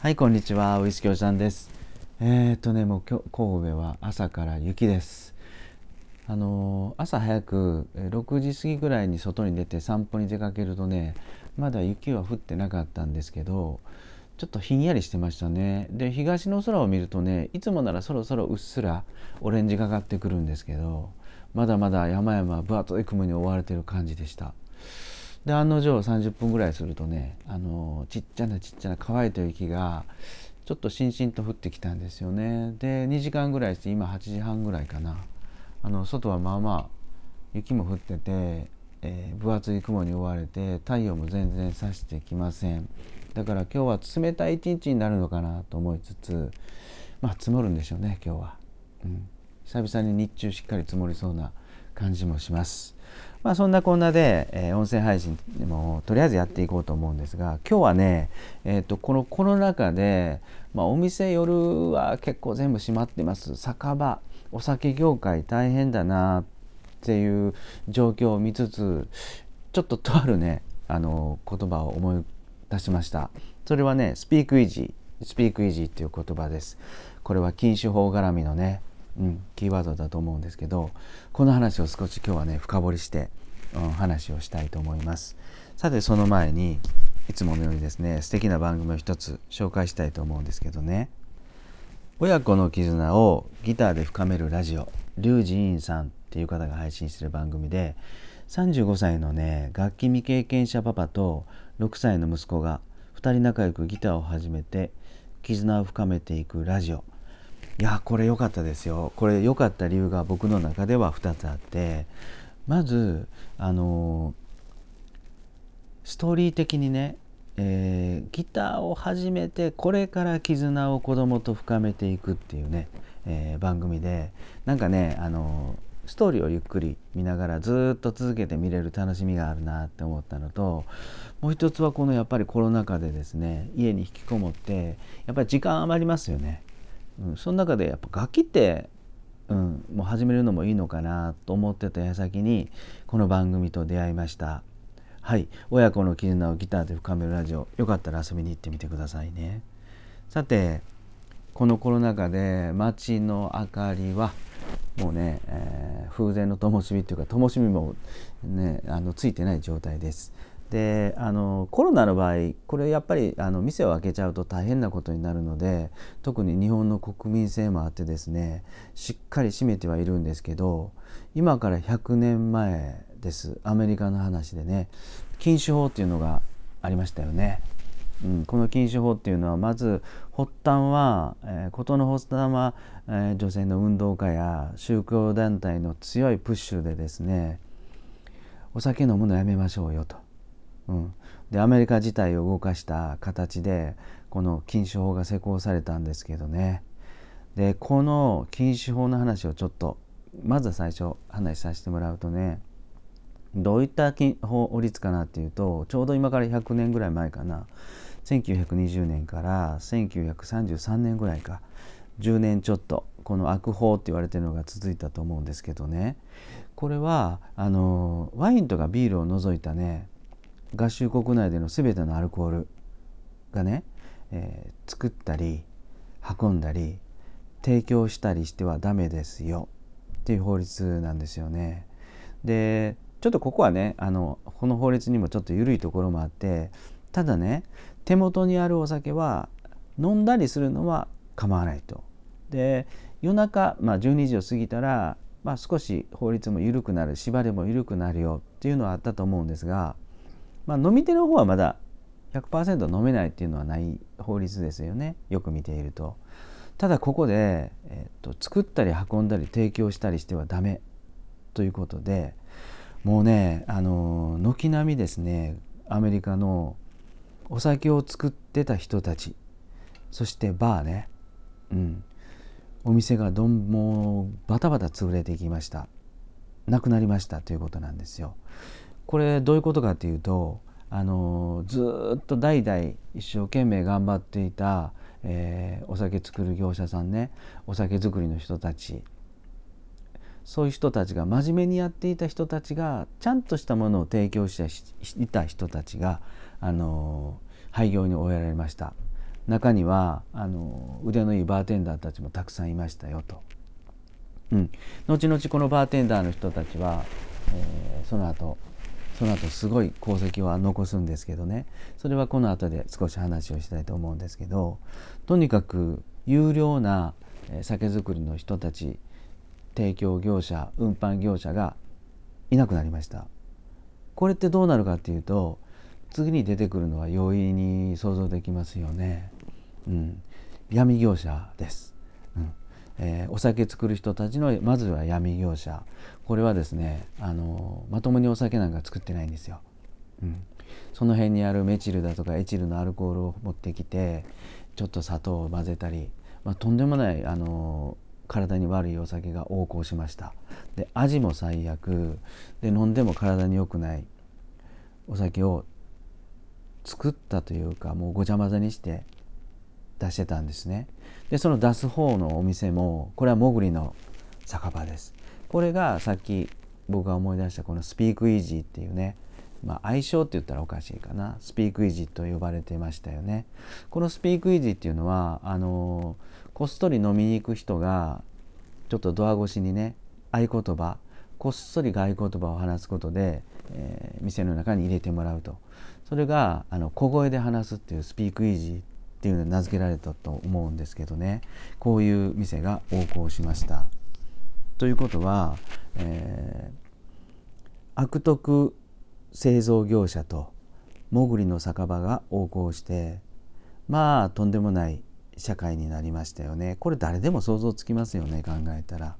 はいこんにちはウイスキーおじさんです。えー、っとねもう今日神戸は朝から雪です。あのー、朝早く6時過ぎぐらいに外に出て散歩に出かけるとねまだ雪は降ってなかったんですけどちょっとひんやりしてましたね。で東の空を見るとねいつもならそろそろうっすらオレンジがかってくるんですけどまだまだ山々ぶわっと雲に覆われてる感じでした。で案の定30分ぐらいするとねあのちっちゃなちっちゃな乾いた雪がちょっとしんしんと降ってきたんですよね。で2時間ぐらいして今8時半ぐらいかな。あの外はまあまあ雪も降ってて、えー、分厚い雲に覆われて太陽も全然差してきません。だから今日は冷たい一日になるのかなと思いつつまあ積もるんでしょうね今日は、うん、久々に日中しっかり積もりそうな感じもします。まあ、そんなこんなで、えー、音声配信もとりあえずやっていこうと思うんですが今日はね、えーと、このコロナ禍で、まあ、お店夜は結構全部閉まってます。酒場お酒業界大変だなっていう状況を見つつちょっととあるねあの言葉を思い出しました。それはねスピークイージースピークイージーっていう言葉です。これは禁酒法絡みのねうん、キーワードだと思うんですけどこの話を少し今日はね深掘りして、うん、話をしたいと思います。さてその前にいつものようにですね素敵な番組を一つ紹介したいと思うんですけどね。親子の絆をギターで深めるラジオリュウジインさんっていう方が配信してる番組で35歳のね楽器未経験者パパと6歳の息子が2人仲良くギターを始めて絆を深めていくラジオ。いやこれ良かったですよこれ良かった理由が僕の中では2つあってまずあのストーリー的にね、えー、ギターを始めてこれから絆を子供と深めていくっていうね、えー、番組でなんかねあのストーリーをゆっくり見ながらずっと続けて見れる楽しみがあるなって思ったのともう一つはこのやっぱりコロナ禍でですね家に引きこもってやっぱり時間余りますよね。うん、その中でやっぱ楽器って、うん、もう始めるのもいいのかなと思ってた矢先にこの番組と出会いました。はい親子の絆をギターで深めるラジオよかったら遊びに行ってみてくださいね。さてこのコロナ禍で街の明かりはもうね、えー、風前の灯火っていうか灯火もねあのついてない状態です。であのコロナの場合これやっぱりあの店を開けちゃうと大変なことになるので特に日本の国民性もあってですねしっかり閉めてはいるんですけど今から100年前ですアメリカの話でね禁酒法っていうのがありましたよね。うん、この禁酒法っていうのはまず発端は、えー、事の発端は、えー、女性の運動家や宗教団体の強いプッシュでですねお酒飲むのやめましょうよと。うん、でアメリカ自体を動かした形でこの禁酒法が施行されたんですけどね。でこの禁酒法の話をちょっとまずは最初話させてもらうとねどういった法律かなっていうとちょうど今から100年ぐらい前かな。1920年から1933年ぐらいか。10年ちょっとこの悪法って言われてるのが続いたと思うんですけどね。これはあのワインとかビールを除いたね合衆国内での全てのアルコールがね、えー、作ったり運んだり提供したりしてはダメですよっていう法律なんですよね。でちょっとここはねあのこの法律にもちょっと緩いところもあってただね手元にあるお酒は飲んだりするのは構わないと。で夜中、まあ、12時を過ぎたら、まあ、少し法律も緩くなる縛りも緩くなるよっていうのはあったと思うんですがまあ、飲み手の方はまだ100%飲めないっていうのはない法律ですよねよく見ていると。ただここで、えーと、作ったり運んだり提供したりしてはダメということでもうねあの軒並みですねアメリカのお酒を作ってた人たちそしてバーね、うん、お店がどんもうバタバタ潰れていきましたなくなりましたということなんですよ。これどういうことかっていうとあのずっと代々一生懸命頑張っていた、えー、お酒作る業者さんねお酒作りの人たちそういう人たちが真面目にやっていた人たちがちゃんとしたものを提供していた人たちがあの廃業に追いやられました中にはあの腕のいいバーテンダーたちもたくさんいましたよと。うん、後々このバーテンダーの人たちは、えー、その後その後すごい功績は残すんですけどね。それはこの後で少し話をしたいと思うんですけどとにかく有料な酒造りの人たち提供業者運搬業者がいなくなりました。これってどうなるかっていうと次に出てくるのは容易に想像できますよね、うん、闇業者です、うん。えー、お酒作る人たちのまずは闇業者。これはですねあのまともにお酒なんか作ってないんですよ、うん、その辺にあるメチルだとかエチルのアルコールを持ってきてちょっと砂糖を混ぜたり、まあ、とんでもないあの体に悪いお酒が横行しました。で味も最悪。で飲んでも体に良くないお酒を作ったというかもうごちゃ混ぜにして出してたんですね。でその出す方のお店もこれはモグリの酒場です。これがさっき僕が思い出したこのスピークイージーっていうねまあ、愛称って言ったらおかしいかな。スピークイージーと呼ばれてましたよね。このスピークイージーっていうのはあのこっそり飲みに行く人がちょっとドア越しにね合言葉こっそり合言葉を話すことで、えー、店の中に入れてもらうと。それがあの小声で話すっていうスピークイージーっっていうの名付けられたと思うんですけどねこういう店が横行しました。ということは、えー、悪徳製造業者と潜りの酒場が横行してまあとんでもない社会になりましたよねこれ誰でも想像つきますよね考えたら。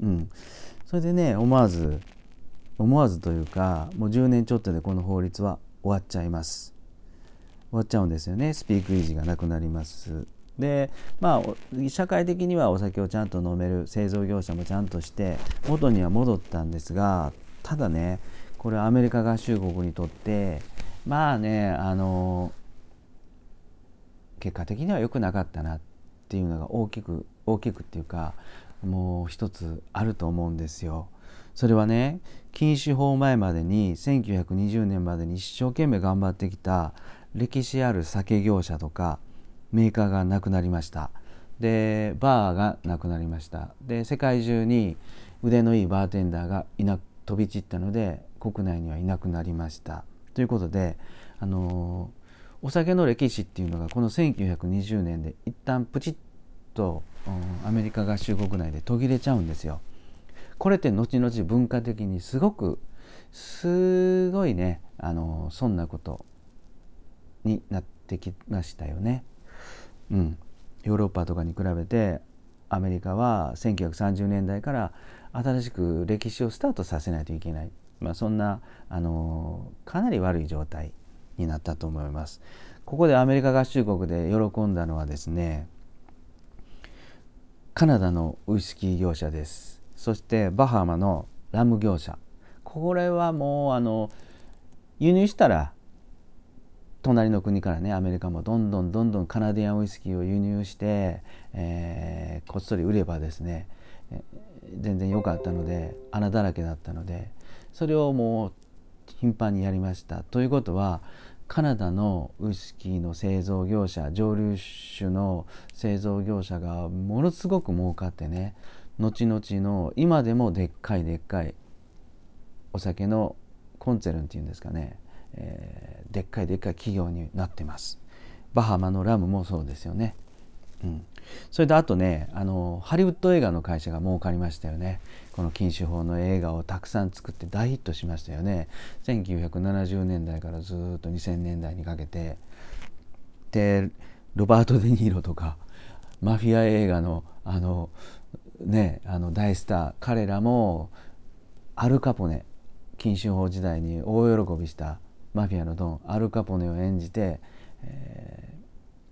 うん、それでね思わず思わずというかもう10年ちょっとでこの法律は終わっちゃいます終わっちゃうんですよねスピークイージーがなくなりますでまあ社会的にはお酒をちゃんと飲める製造業者もちゃんとして元には戻ったんですがただねこれアメリカ合衆国にとってまあねあの結果的には良くなかったなっていうのが大きく大きくっていうかもう一つあると思うんですよ。それはね禁酒法前までに1920年までに一生懸命頑張ってきた歴史ある酒業者とかメーカーがなくなりました。でバーがなくなりました。で世界中に腕のいいバーテンダーがいな飛び散ったので国内にはいなくなりました。ということであのお酒の歴史っていうのがこの1920年で一旦プチッと、うん、アメリカ合衆国内で途切れちゃうんですよ。これって後々文化的にすごくすごいねあのそんなことになってきましたよね。うん、ヨーロッパとかに比べてアメリカは1930年代から新しく歴史をスタートさせないといけない、まあ、そんなあのかなり悪い状態になったと思います。ここでアメリカ合衆国で喜んだのはですねカナダのウイスキー業者です。そしてバハマのラム業者これはもうあの輸入したら隣の国からねアメリカもどんどんどんどんカナディアンウイスキーを輸入して、えー、こっそり売ればですね全然良かったので穴だらけだったのでそれをもう頻繁にやりました。ということはカナダのウイスキーの製造業者蒸留酒の製造業者がものすごく儲かってね後々の今でもでっかいでっかいお酒のコンツェルンっていうんですかね、えー、でっかいでっかい企業になってます。バハマのラムもそうですよね。うん、それであとねあのハリウッド映画の会社が儲かりましたよねこの禁酒法の映画をたくさん作って大ヒットしましたよね1970年代からずっと2000年代にかけてでロバート・デ・ニーロとかマフィア映画のあのねあの大スター彼らもアルカポネ禁酒法時代に大喜びしたマフィアのドンアルカポネを演じて、え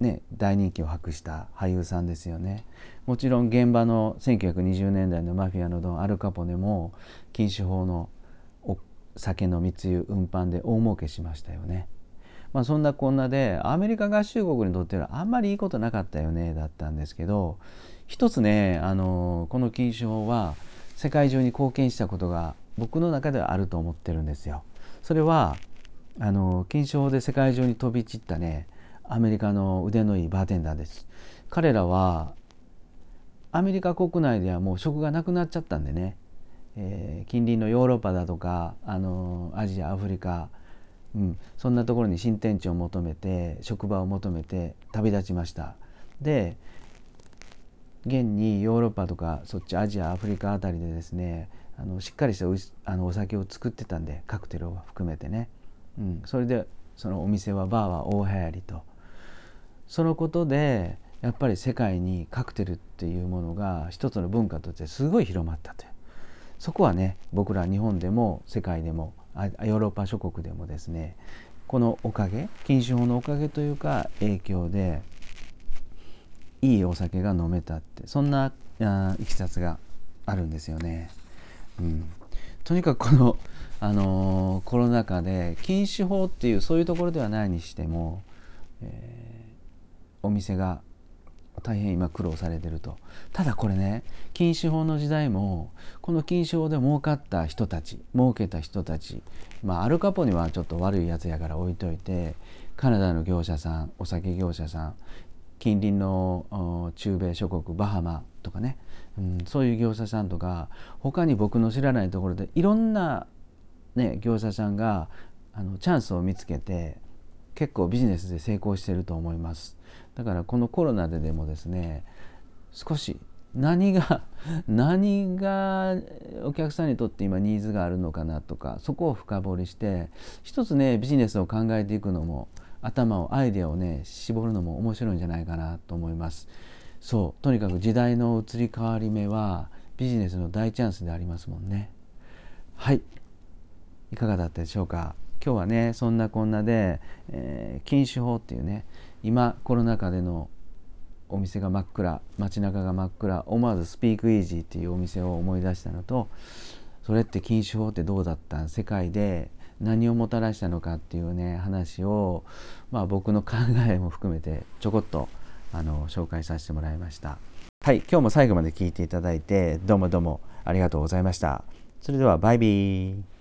ー、ね、大人気を博した俳優さんですよねもちろん現場の1920年代のマフィアのドンアルカポネも禁酒法の酒の密輸運搬で大儲けしましたよね。まあ、そんなこんなでアメリカ合衆国にとってはあんまりいいことなかったよねだったんですけど一つねあのこの禁酒法は世界中に貢献したことが僕の中ではあると思ってるんですよ。それはあの禁酒法で世界中に飛び散ったねアメリカの腕のいいバーテンダーです。彼らはアメリカ国内ではもう職がなくなっちゃったんでね、えー、近隣のヨーロッパだとかあのアジアアフリカ、うん、そんなところに新天地を求めて職場を求めて旅立ちました。で現にヨーロッパとかそっちアジアアフリカあたりでですねあのしっかりしたあのお酒を作ってたんでカクテルを含めてね、うん、それでそのお店はバーは大流行りと。そのことでやっぱり世界にカクテルっていうものが一つの文化としてすごい広まったという。そこはね僕ら日本でも世界でもヨーロッパ諸国でもですねこのおかげ禁酒法のおかげというか影響でいいお酒が飲めたってそんないきさつがあるんですよね。うん、とにかくこの、あの、コロナ禍で禁酒法っていうそういうところではないにしても、えー、お店が大変今苦労されてると。ただこれね禁酒法の時代もこの禁酒法で儲かった人たち儲けた人たちまあアルカポにはちょっと悪いやつやから置いといてカナダの業者さんお酒業者さん近隣の中米諸国バハマとかね、うん、そういう業者さんとか他に僕の知らないところでいろんな、ね、業者さんがあのチャンスを見つけて結構ビジネスで成功してると思います。だからこのコロナででもですね少し何が 何がお客さんにとって今ニーズがあるのかなとかそこを深掘りして一つねビジネスを考えていくのも頭をアイデアをね絞るのも面白いんじゃないかなと思います。そうとにかく時代の移り変わり目はビジネスの大チャンスでありますもんね。はい。いかがだったでしょうか？今日はねそんなこんなで、えー、禁酒法っていうね今コロナ禍でのお店が真っ暗街中が真っ暗思わずスピークイージーっていうお店を思い出したのとそれって禁酒法ってどうだった世界で何をもたらしたのかっていうね話を、まあ、僕の考えも含めてちょこっとあの紹介させてもらいました。はい今日も最後まで聞いていただいてどうもどうもありがとうございました。それではバイビー。